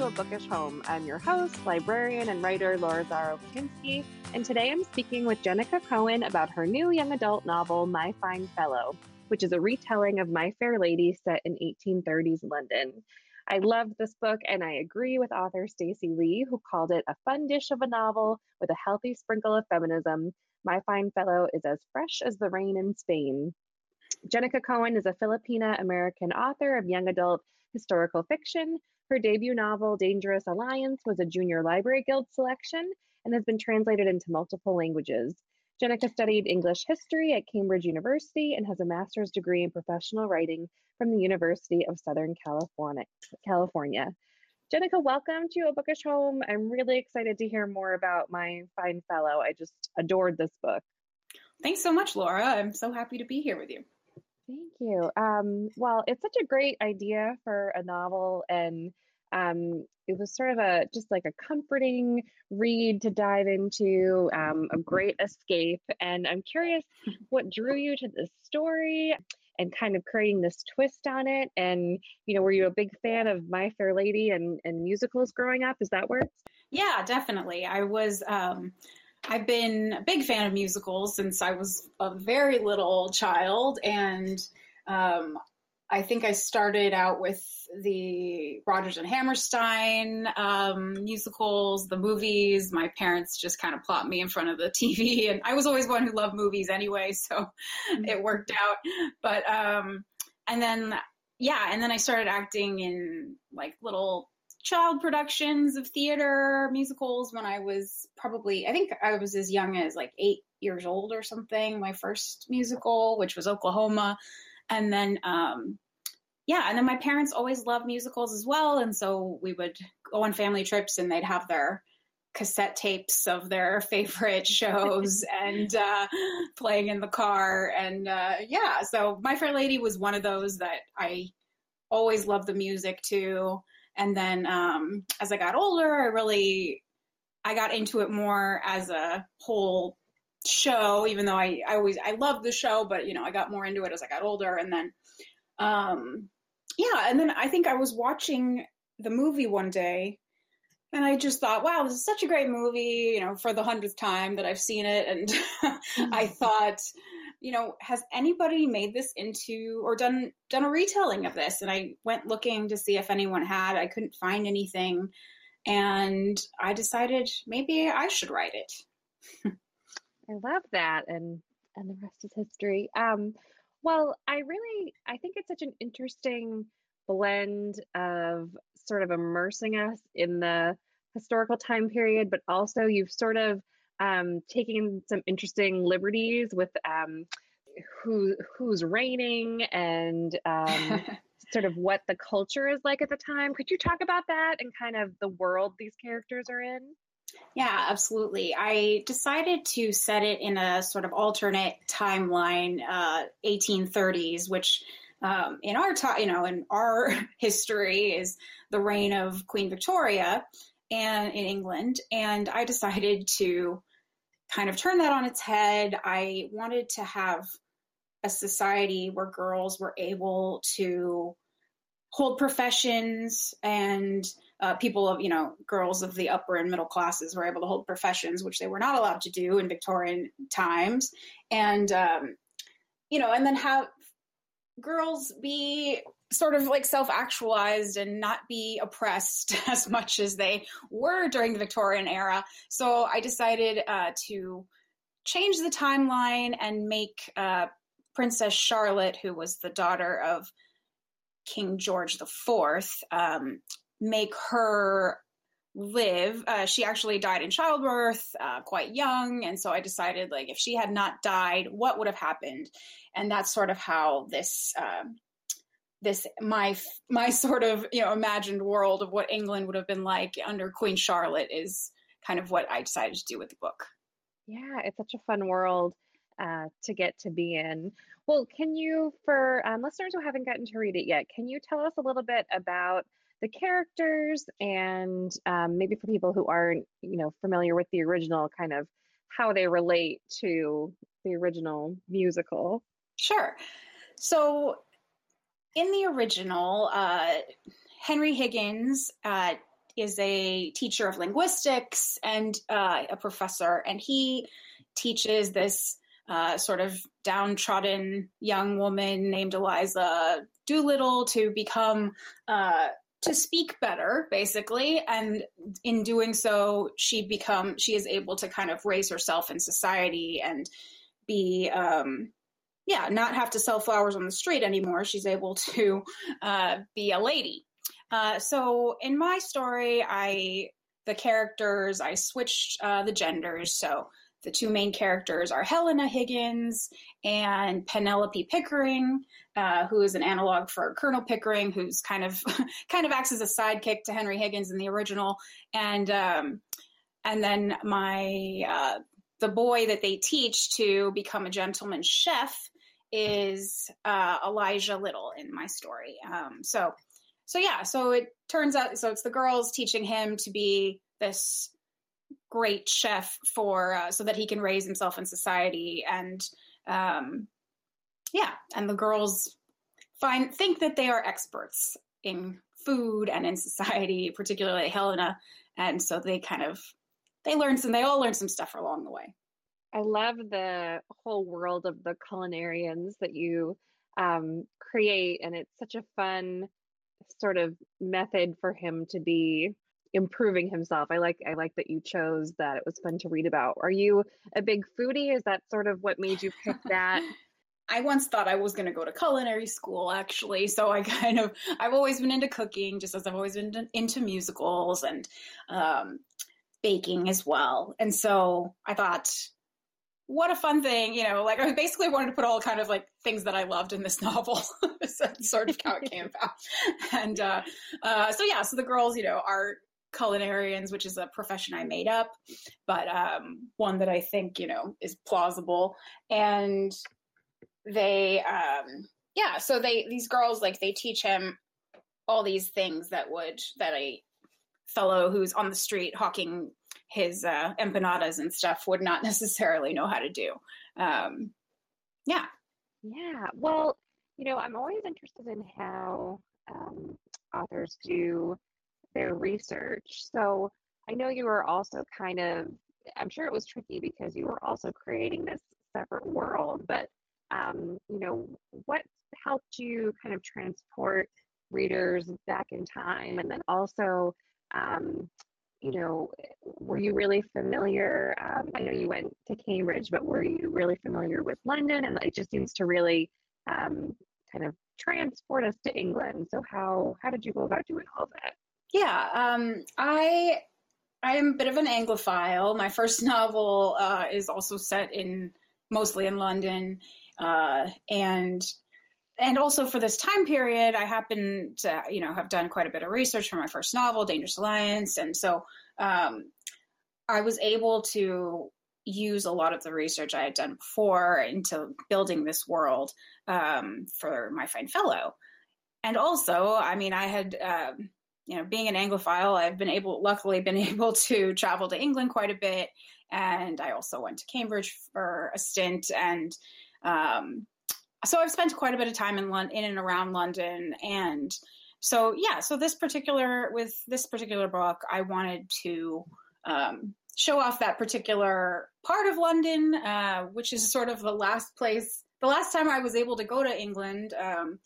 to A Bookish Home. I'm your host, librarian, and writer Laura Zaro Kaczynski, and today I'm speaking with Jennieke Cohen about her new young adult novel, My Fine Fellow, which is a retelling of My Fair Lady set in 1830s London. I loved this book, and I agree with author Stacey Lee, who called it a fun dish of a novel with a healthy sprinkle of feminism. My Fine Fellow is as fresh as the rain in Spain. Jennieke Cohen is a Filipina American author of young adult historical fiction. Her debut novel, Dangerous Alliance, was a Junior Library Guild selection and has been translated into multiple languages. Jennieke studied English history at Cambridge University and has a master's degree in professional writing from the University of Southern California. California. Jennieke, welcome to A Bookish Home. I'm really excited to hear more about my fine fellow. I just adored this book. Thanks so much, Laura. I'm so happy to be here with you. Thank you. Um, well, it's such a great idea for a novel, and um, it was sort of a just like a comforting read to dive into, um, a great escape. And I'm curious what drew you to this story and kind of creating this twist on it. And you know, were you a big fan of My Fair Lady and, and musicals growing up? Is that where? Yeah, definitely. I was. Um, I've been a big fan of musicals since I was a very little child, and um, I think I started out with the Rodgers and Hammerstein um, musicals, the movies. My parents just kind of plopped me in front of the TV, and I was always one who loved movies anyway, so mm-hmm. it worked out. But um, and then yeah, and then I started acting in like little child productions of theater musicals when I was probably, I think I was as young as like eight years old or something. My first musical, which was Oklahoma. And then, um, yeah, and then my parents always loved musicals as well. And so we would go on family trips and they'd have their cassette tapes of their favorite shows and uh, playing in the car. And uh, yeah, so My Fair Lady was one of those that I always loved the music too. And then um, as I got older, I really I got into it more as a whole show, even though I, I always I loved the show, but you know, I got more into it as I got older. And then um yeah, and then I think I was watching the movie one day and I just thought, wow, this is such a great movie, you know, for the hundredth time that I've seen it. And mm-hmm. I thought, you know, has anybody made this into or done done a retelling of this? And I went looking to see if anyone had. I couldn't find anything, and I decided maybe I should write it. I love that, and and the rest is history. Um, well, I really I think it's such an interesting blend of sort of immersing us in the historical time period, but also you've sort of um, taking some interesting liberties with um, who who's reigning and um, sort of what the culture is like at the time. Could you talk about that and kind of the world these characters are in? Yeah, absolutely. I decided to set it in a sort of alternate timeline, uh, 1830s, which um, in our time, you know, in our history is the reign of Queen Victoria and in England. And I decided to kind of turn that on its head. I wanted to have a society where girls were able to hold professions and uh, people of, you know, girls of the upper and middle classes were able to hold professions, which they were not allowed to do in Victorian times. And, um, you know, and then have girls be sort of like self actualized and not be oppressed as much as they were during the Victorian era. So I decided uh, to change the timeline and make uh, Princess Charlotte, who was the daughter of King George IV, um, make her live. Uh, she actually died in childbirth, uh, quite young, and so I decided like if she had not died, what would have happened? And that's sort of how this um, this my my sort of you know imagined world of what England would have been like under Queen Charlotte is kind of what I decided to do with the book. Yeah, it's such a fun world uh, to get to be in. Well, can you, for um, listeners who haven't gotten to read it yet, can you tell us a little bit about the characters and um, maybe for people who aren't, you know, familiar with the original, kind of how they relate to the original musical? Sure. So in the original, uh, Henry Higgins uh, is a teacher of linguistics and uh, a professor, and he teaches this uh, sort of downtrodden young woman named Eliza Doolittle to become uh, to speak better, basically, and in doing so, she become she is able to kind of raise herself in society and be. Um, yeah, not have to sell flowers on the street anymore. She's able to uh, be a lady. Uh, so in my story, I the characters I switched uh, the genders. So the two main characters are Helena Higgins and Penelope Pickering, uh, who is an analog for Colonel Pickering, who's kind of kind of acts as a sidekick to Henry Higgins in the original, and um, and then my uh, the boy that they teach to become a gentleman chef is uh, Elijah Little in my story. Um, so so yeah, so it turns out so it's the girls teaching him to be this great chef for uh, so that he can raise himself in society and um, yeah and the girls find think that they are experts in food and in society particularly helena and so they kind of they learn some they all learn some stuff along the way i love the whole world of the culinarians that you um, create and it's such a fun sort of method for him to be improving himself. I like I like that you chose that. It was fun to read about. Are you a big foodie? Is that sort of what made you pick that? I once thought I was going to go to culinary school actually. So I kind of I've always been into cooking just as I've always been into musicals and um, baking as well. And so I thought what a fun thing, you know, like I basically wanted to put all kind of like things that I loved in this novel. Sort of how it came about. And uh, uh, so, yeah, so the girls, you know, are culinarians, which is a profession I made up, but um, one that I think you know is plausible. And they, um, yeah, so they these girls like they teach him all these things that would that a fellow who's on the street hawking his uh, empanadas and stuff would not necessarily know how to do. Um, yeah. Yeah. Well, you know, I'm always interested in how um, authors do their research. So I know you were also kind of, I'm sure it was tricky because you were also creating this separate world, but, um, you know, what helped you kind of transport readers back in time? And then also, um, you know, were you really familiar? Um, I know you went to Cambridge, but were you really familiar with London? And it just seems to really um, kind of transport us to England. So how how did you go about doing all that? Yeah, um, I I am a bit of an Anglophile. My first novel uh, is also set in mostly in London, uh, and and also for this time period, I happen to you know have done quite a bit of research for my first novel, Dangerous Alliance, and so um, I was able to use a lot of the research I had done before into building this world um, for my fine fellow. And also, I mean, I had um, you know, being an Anglophile, I've been able, luckily, been able to travel to England quite a bit, and I also went to Cambridge for a stint, and um, so I've spent quite a bit of time in London, in and around London, and so yeah, so this particular with this particular book, I wanted to um, show off that particular part of London, uh, which is sort of the last place, the last time I was able to go to England. Um,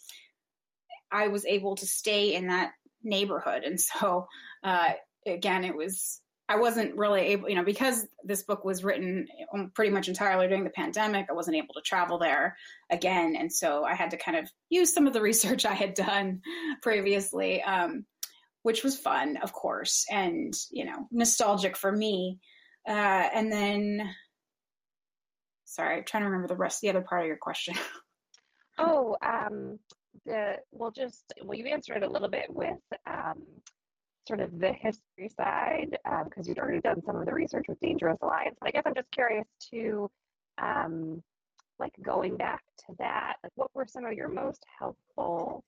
I was able to stay in that neighborhood. And so, uh, again, it was, I wasn't really able, you know, because this book was written um, pretty much entirely during the pandemic, I wasn't able to travel there again. And so I had to kind of use some of the research I had done previously, um, which was fun, of course, and, you know, nostalgic for me. Uh, and then, sorry, I'm trying to remember the rest, the other part of your question. Oh, um, the well, just well, you answered it a little bit with um, sort of the history side because um, you'd already done some of the research with Dangerous Alliance. But I guess I'm just curious to, um, like, going back to that. Like, what were some of your most helpful?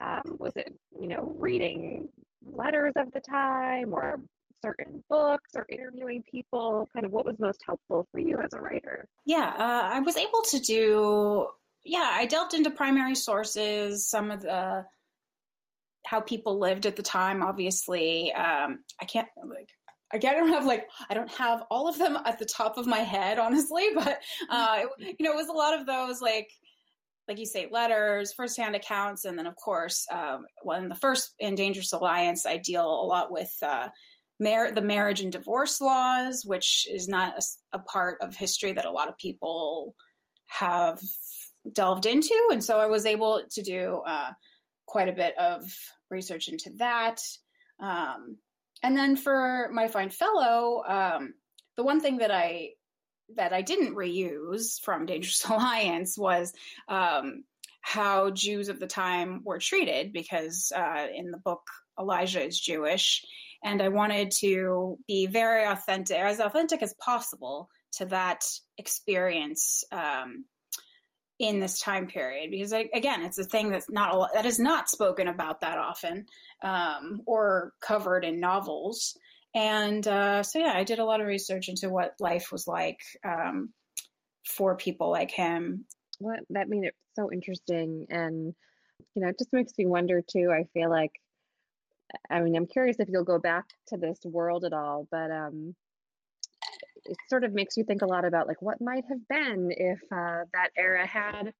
Um, was it you know reading letters of the time or certain books or interviewing people? Kind of what was most helpful for you as a writer? Yeah, uh, I was able to do yeah, I delved into primary sources, some of the how people lived at the time. Obviously, um, I can't like I don't have like I don't have all of them at the top of my head, honestly, but uh, it, you know, it was a lot of those like like you say, letters, firsthand accounts, and then of course, um, well, in the first in Dangerous Alliance, I deal a lot with uh, mar- the marriage and divorce laws, which is not a, a, part of history that a lot of people have delved into, and so I was able to do uh, quite a bit of research into that. Um, and then for my fine fellow, um, the one thing that I that I didn't reuse from Dangerous Alliance was um, how Jews of the time were treated, because uh, in the book Elijah is Jewish, and I wanted to be very authentic, as authentic as possible to that experience um, in this time period because again it's a thing that's not a that is not spoken about that often um, or covered in novels. And uh, so yeah i did a lot of research into what life was like um, for people like him. Well that made it so interesting and you know it just makes me wonder too i feel like i mean i'm curious if you'll go back to this world at all but um it sort of makes you think a lot about like what might have been if uh, that era had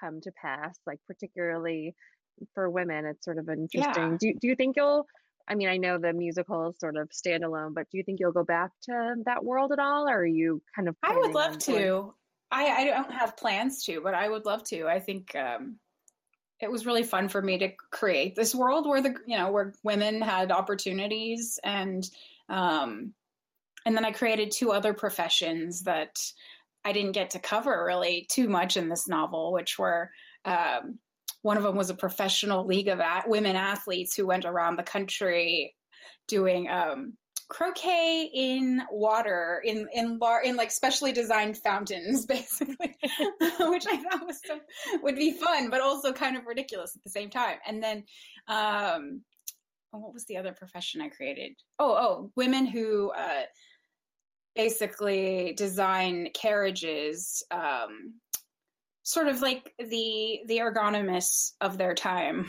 come to pass like particularly for women it's sort of interesting. Yeah. do, do you think you'll i mean i know the musical is sort of standalone but do you think you'll go back to that world at all or are you kind of i would love to. I, I don't have plans to but i would love to. I think um, it was really fun for me to create this world where the you know where women had opportunities and um, and then I created two other professions that I didn't get to cover really too much in this novel, which were um, one of them was a professional league of at- women athletes who went around the country doing um, croquet in water in in bar in like specially designed fountains basically which i thought was so would be fun but also kind of ridiculous at the same time. And then um oh, what was the other profession i created? Oh oh women who uh basically design carriages um, sort of like the the ergonomists of their time.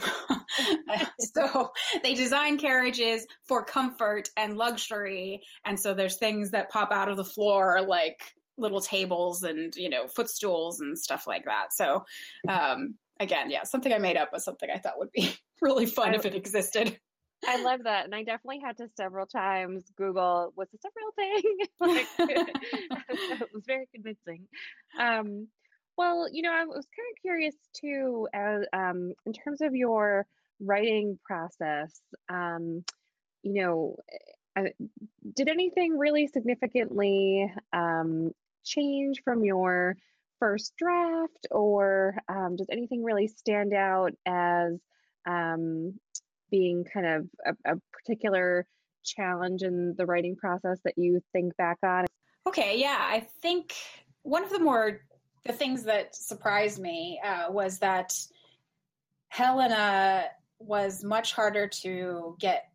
so they design carriages for comfort and luxury, and so there's things that pop out of the floor like little tables and you know footstools and stuff like that. So um, again, yeah, something I made up was something I thought would be really fun if it existed. I love that. And I definitely had to several times Google, was this a real thing? like, it was very convincing. Um, well, you know, I was kind of curious too, as, um, in terms of your writing process, um, you know, uh, did anything really significantly um, change from your first draft, or um, does anything really stand out as um, being kind of a, a particular challenge in the writing process that you think back on? Okay, yeah, I think one of the more the things that surprised me uh, was that Helena was much harder to get.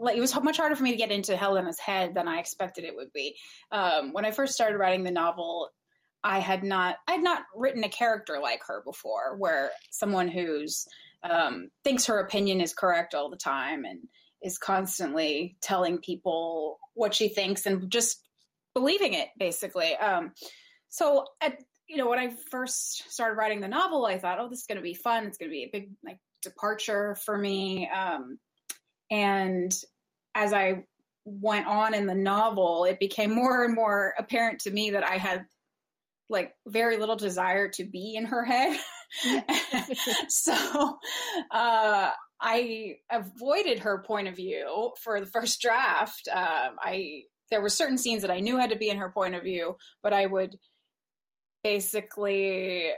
Like, it was much harder for me to get into Helena's head than I expected it would be. Um, when I first started writing the novel, I had not I had not written a character like her before, where someone who's um, thinks her opinion is correct all the time and is constantly telling people what she thinks and just believing it basically. Um, so at you know when i first started writing the novel i thought oh this is going to be fun. It's going to be a big like departure for me. Um, and as i went on in the novel it became more and more apparent to me that i had like very little desire to be in her head so uh, I avoided her point of view for the first draft. Um, I there were certain scenes that I knew had to be in her point of view, but I would basically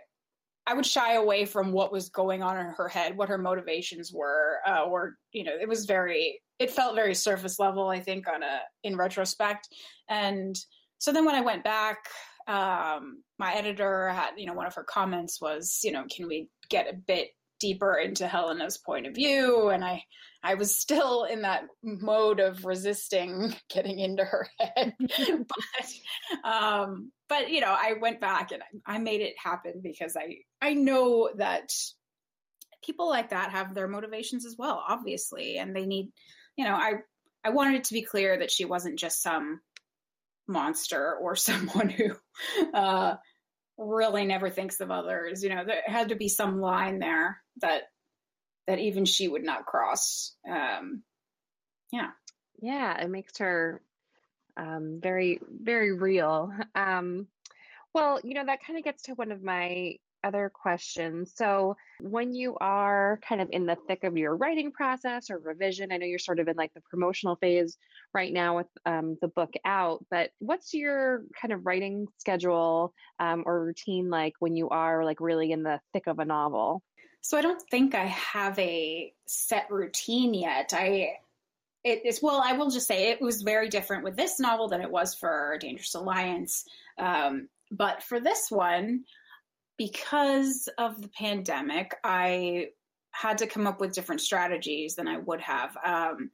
I would shy away from what was going on in her head, what her motivations were, uh, or you know, it was very, it felt very surface level. I think on a in retrospect, and so then when I went back um, my editor had, you know, one of her comments was, you know, can we get a bit deeper into Helena's point of view? And I, I was still in that mode of resisting getting into her head, but, um, but you know, I went back and I, I made it happen because I, I know that people like that have their motivations as well, obviously, and they need, you know, I I wanted it to be clear that she wasn't just some monster or someone who uh, really never thinks of others. You know, there had to be some line there that that even she would not cross. Um, yeah, yeah, it makes her um, very very real. Um, well, you know, that kind of gets to one of my other questions. So, when you are kind of in the thick of your writing process or revision, I know you're sort of in like the promotional phase right now with um, the book out, but what's your kind of writing schedule um, or routine like when you are like really in the thick of a novel? So, I don't think I have a set routine yet. I it is well i will just say it was very different with this novel than it was for dangerous alliance um, but for this one because of the pandemic, I had to come up with different strategies than I would have. Um,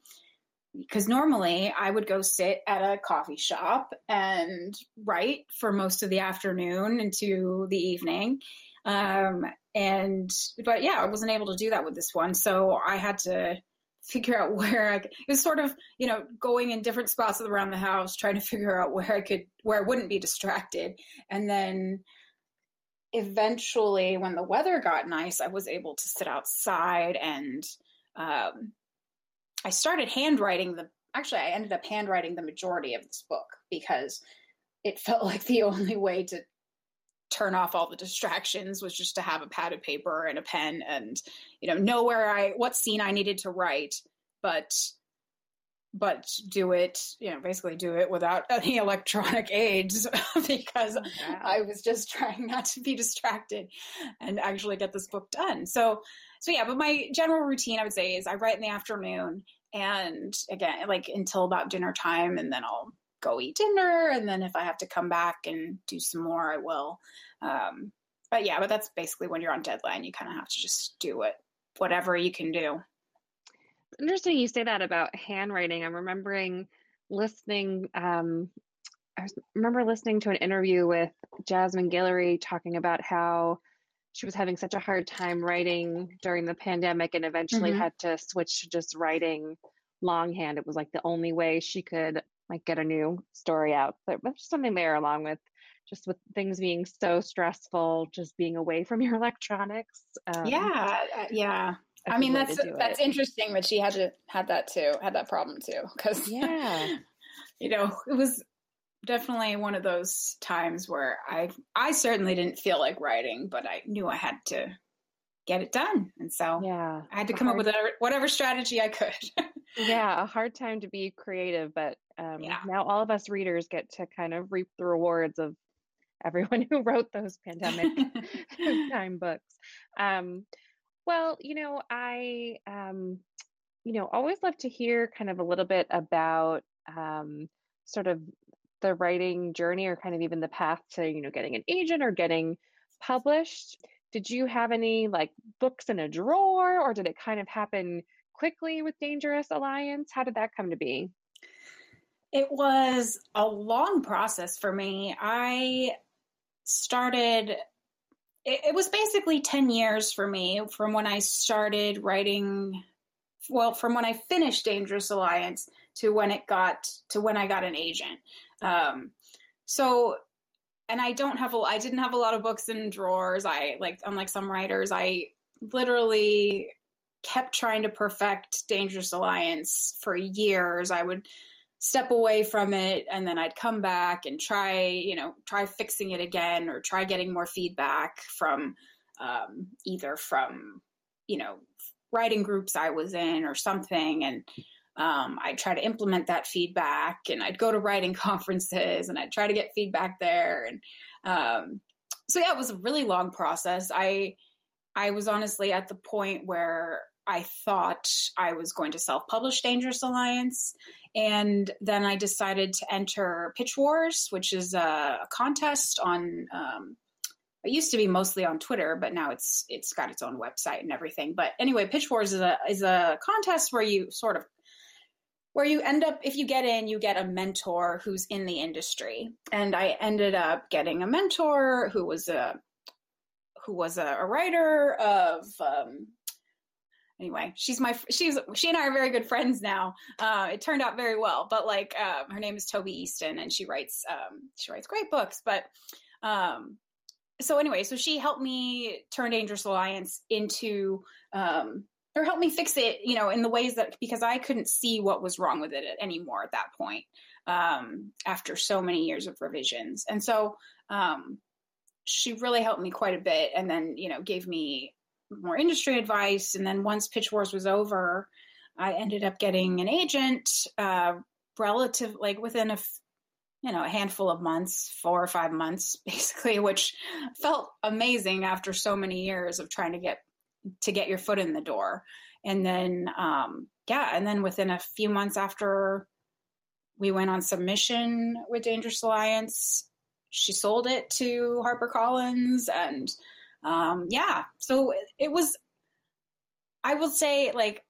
because normally I would go sit at a coffee shop and write for most of the afternoon into the evening. Um, and, but yeah, I wasn't able to do that with this one. So I had to figure out where I could, it was sort of, you know, going in different spots around the house, trying to figure out where I could, where I wouldn't be distracted. And then, eventually, when the weather got nice, I was able to sit outside and um, I started handwriting the. Actually, I ended up handwriting the majority of this book because it felt like the only way to turn off all the distractions was just to have a pad of paper and a pen and you know know where I what scene I needed to write, but but do it, you know, basically do it without any electronic aids because oh, I was just trying not to be distracted and actually get this book done. So, so yeah, but my general routine I would say is I write in the afternoon and again, like until about dinner time, and then I'll go eat dinner. And then if I have to come back and do some more, I will. Um, but yeah, but that's basically when you're on deadline, you kind of have to just do it, whatever you can do interesting you say that about handwriting. I'm remembering listening. Um, I remember listening to an interview with Jasmine Guillory talking about how she was having such a hard time writing during the pandemic and eventually mm-hmm. had to switch to just writing longhand. It was like the only way she could like get a new story out. But there's something there along with just with things being so stressful, just being away from your electronics. Um, yeah, uh, yeah. I mean, that's that's it. interesting that she had to had that too, had that problem too, because yeah, you know, it was definitely one of those times where I I certainly didn't feel like writing, but I knew I had to get it done, and so yeah, I had to come up with whatever, whatever strategy I could. yeah, a hard time to be creative, but um, yeah. now all of us readers get to kind of reap the rewards of everyone who wrote those pandemic time books. Um, well, you know, I, um, you know, always love to hear kind of a little bit about um, sort of the writing journey or kind of even the path to, you know, getting an agent or getting published. Did you have any like books in a drawer or did it kind of happen quickly with Dangerous Alliance? How did that come to be? It was a long process for me. I started it, it was basically 10 years for me from when I started writing, well, from when I finished Dangerous Alliance to when it got to when I got an agent. Um, so, and I don't have a, I didn't have a lot of books in drawers. I like, unlike some writers, I literally kept trying to perfect Dangerous Alliance for years. I would step away from it and then I'd come back and try, you know, try fixing it again or try getting more feedback from um, either from, you know, writing groups I was in or something. And um, I'd try to implement that feedback and I'd go to writing conferences and I'd try to get feedback there. And um, so, yeah, it was a really long process. I, I was honestly at the point where I thought I was going to self publish Dangerous Alliance. And then I decided to enter Pitch Wars, which is a, a contest on. Um, it used to be mostly on Twitter, but now it's it's got its own website and everything. But anyway, Pitch Wars is a is a contest where you sort of where you end up if you get in you get a mentor who's in the industry and i ended up getting a mentor who was a who was a, a writer of um, anyway, she's my she's she and I are very good friends now. Uh, it turned out very well, but like uh, her name is Tobie Easton, and she writes um, she writes great books. But um, so anyway, so she helped me turn Dangerous Alliance into um, or help me fix it, you know, in the ways that because I couldn't see what was wrong with it anymore at that point um, after so many years of revisions, and so um, she really helped me quite a bit, and then you know gave me more industry advice, and then once Pitch Wars was over, I ended up getting an agent, uh, relative like within a you know a handful of months, four or five months, basically, which felt amazing after so many years of trying to get to get your foot in the door. And then, um, yeah, and then within a few months after we went on submission with Dangerous Alliance, she sold it to HarperCollins. And um, yeah, so it was, I will say, like,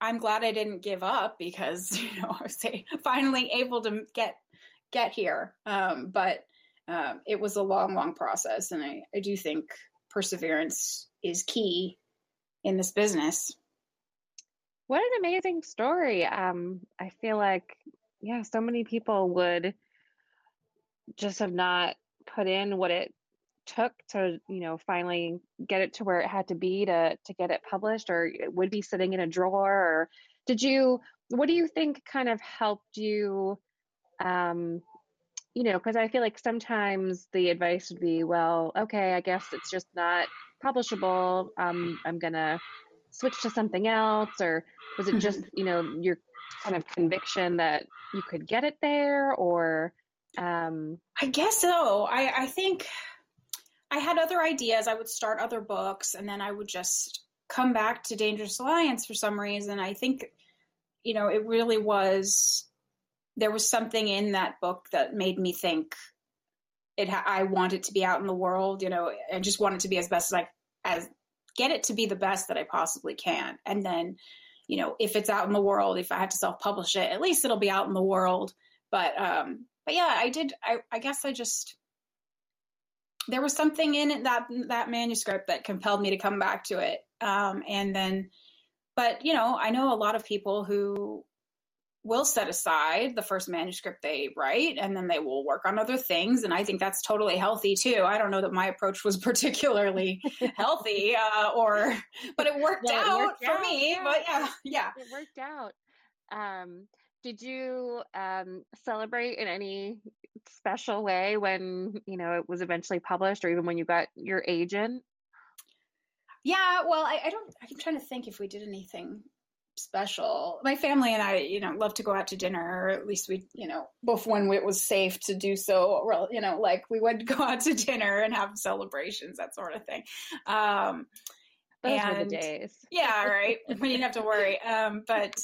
I'm glad I didn't give up because, you know, I was finally able to get get here. Um, but um, it was a long, long process. And I, I do think perseverance is key in this business. What an amazing story. Um, I feel like, yeah, so many people would just have not put in what it took to, you know, finally get it to where it had to be to to get it published, or it would be sitting in a drawer. Or did you? What do you think kind of helped you? Um, you know, because I feel like sometimes the advice would be, well, okay, I guess it's just not publishable. Um, I'm gonna switch to something else, or was it just, you know, your kind of conviction that you could get it there, or? Um... I guess so. I, I think I had other ideas. I would start other books, and then I would just come back to Dangerous Alliance for some reason. I think, you know, it really was there was something in that book that made me think it I want it to be out in the world, you know, I just want it to be as best as I as get it to be the best that I possibly can. And then, you know, if it's out in the world, if I had to self-publish it, at least it'll be out in the world. But um but yeah, I did I I guess I just there was something in that that manuscript that compelled me to come back to it. Um and then but you know, I know a lot of people who will set aside the first manuscript they write and then they will work on other things and i think that's totally healthy too i don't know that my approach was particularly healthy uh, or but it worked yeah, out it worked for out, me yeah. but yeah yeah it worked out um, did you um, celebrate in any special way when you know it was eventually published or even when you got your agent yeah well I, I don't i'm trying to think if we did anything special. My family and I, you know, love to go out to dinner, or at least we, you know, both when it was safe to do so, you know, like we would go out to dinner and have celebrations, that sort of thing. Um, Those and, were the days. yeah, right. we didn't have to worry. Um, but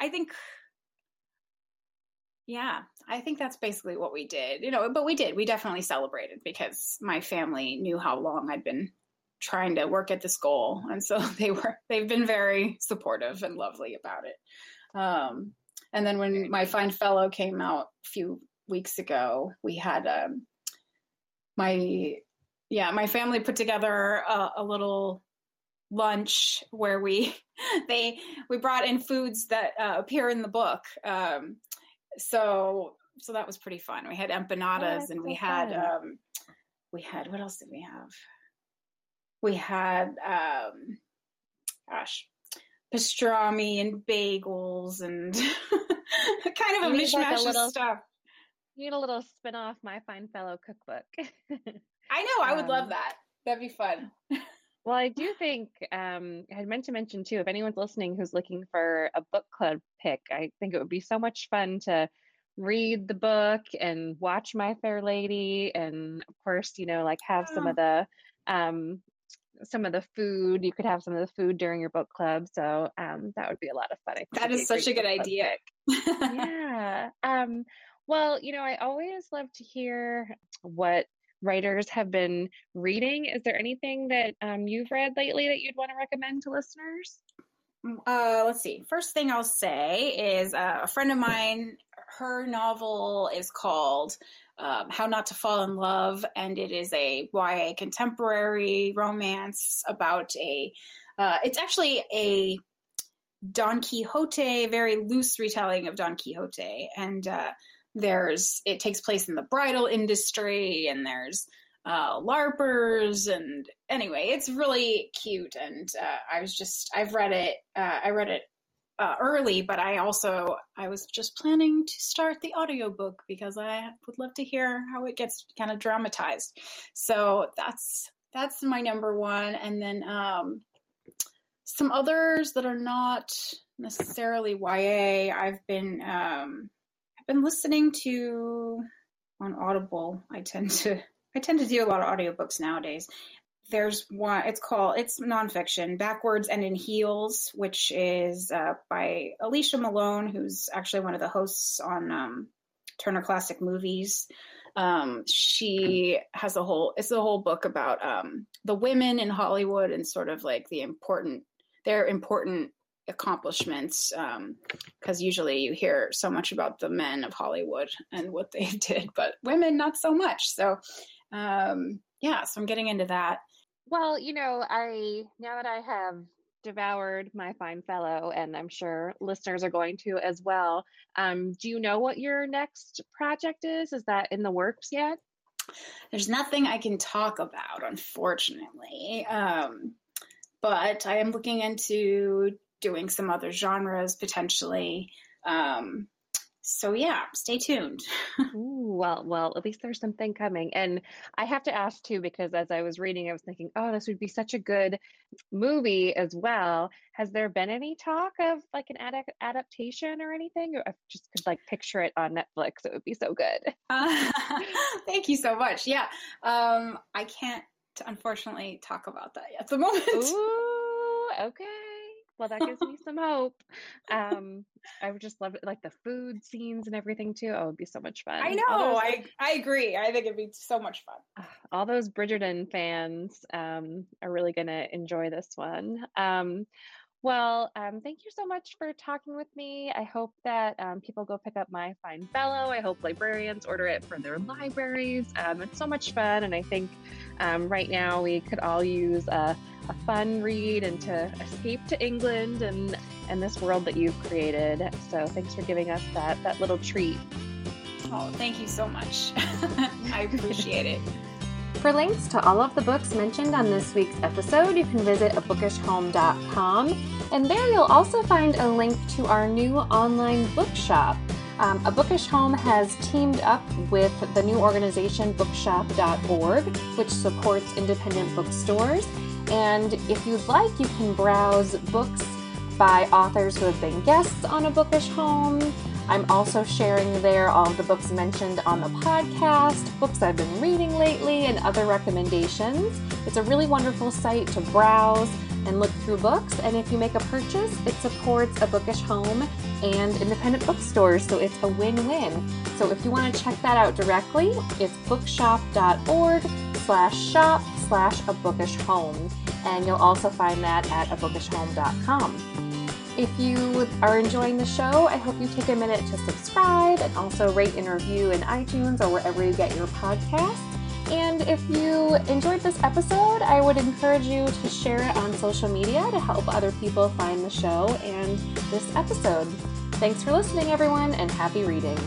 I think, yeah, I think that's basically what we did, you know, but we did. We definitely celebrated because my family knew how long I'd been trying to work at this goal and so they were they've been very supportive and lovely about it um, and then when my fine fellow came out a few weeks ago we had um, my yeah my family put together a, a little lunch where we they we brought in foods that uh, appear in the book um, so so that was pretty fun we had empanadas oh, and we had um, we had what else did we have we had um, gosh pastrami and bagels and kind of a mishmash like a little, of stuff. You need a little spin off my fine fellow cookbook. I know, I would um, love that. That'd be fun. well, I do think um, I had meant to mention too, if anyone's listening who's looking for a book club pick, I think it would be so much fun to read the book and watch My Fair Lady, and of course, you know, like have some of the um, some of the food. You could have some of the food during your book club. So um, that would be a lot of fun. That is such a good idea. yeah. Um, well, you know, I always love to hear what writers have been reading. Is there anything that um, you've read lately that you'd want to recommend to listeners? Mm, uh, let's see. First thing I'll say is uh, a friend of mine, her novel is called um, How Not to Fall in Love, and it is a YA contemporary romance about a Uh, it's actually a Don Quixote, very loose retelling of Don Quixote, and uh, there's it takes place in the bridal industry, and there's uh, larpers, and anyway, it's really cute. And uh, I was just I've read it. Uh, I read it uh, early, but I also I was just planning to start the audiobook because I would love to hear how it gets kind of dramatized. So that's that's my number one, and then um, some others that are not necessarily YA. I've been um, been listening to on Audible. I tend to I tend to do a lot of audiobooks nowadays. There's one. It's called it's nonfiction. Backwards and in Heels, which is uh, by Alicia Malone, who's actually one of the hosts on um, Turner Classic Movies. Um, she has a whole it's a whole book about um, the women in Hollywood and sort of like the important their important accomplishments because um, usually you hear so much about the men of Hollywood and what they did, but women not so much. So um, yeah, so I'm getting into that. Well, you know, I now that I have devoured my fine fellow, and I'm sure listeners are going to as well. Um, do you know what your next project is? Is that in the works yet? There's nothing I can talk about, unfortunately. Um, but I am looking into doing some other genres potentially. Um, so yeah, stay tuned. Ooh, well, well, at least there's something coming. And I have to ask too, because as I was reading, I was thinking, oh, this would be such a good movie as well. Has there been any talk of like an ad- adaptation or anything? Or I just could like picture it on Netflix. It would be so good. Uh, thank you so much. Yeah, um, I can't unfortunately talk about that at the moment. Ooh, okay. Well, that gives me some hope. Um, I would just love it, like the food scenes and everything too. Oh, it would be so much fun. I know. Those, I I agree. I think it'd be so much fun. All those Bridgerton fans um, are really going to enjoy this one. Um, well, um, thank you so much for talking with me. I hope that um, people go pick up My Fine Fellow. I hope librarians order it for their libraries. Um, it's so much fun, and I think um, right now we could all use a, a, fun read and to escape to England and and this world that you've created. So thanks for giving us that that little treat. Oh, thank you so much. I appreciate it. For links to all of the books mentioned on this week's episode, you can visit abookishhome.com, and there you'll also find a link to our new online bookshop. Um, a Bookish Home has teamed up with the new organization bookshop.org, which supports independent bookstores. And if you'd like, you can browse books by authors who have been guests on a Bookish Home, I'm also sharing there all the books mentioned on the podcast, books I've been reading lately, and other recommendations. It's a really wonderful site to browse and look through books. And if you make a purchase, it supports a bookish home and independent bookstores, so it's a win-win. So if you want to check that out directly, it's bookshop.org slash shop slash a bookish home. And you'll also find that at abookishhome.com. If you are enjoying the show, I hope you take a minute to subscribe and also rate and review in iTunes or wherever you get your podcasts. And if you enjoyed this episode, I would encourage you to share it on social media to help other people find the show and this episode. Thanks for listening, everyone, and happy reading.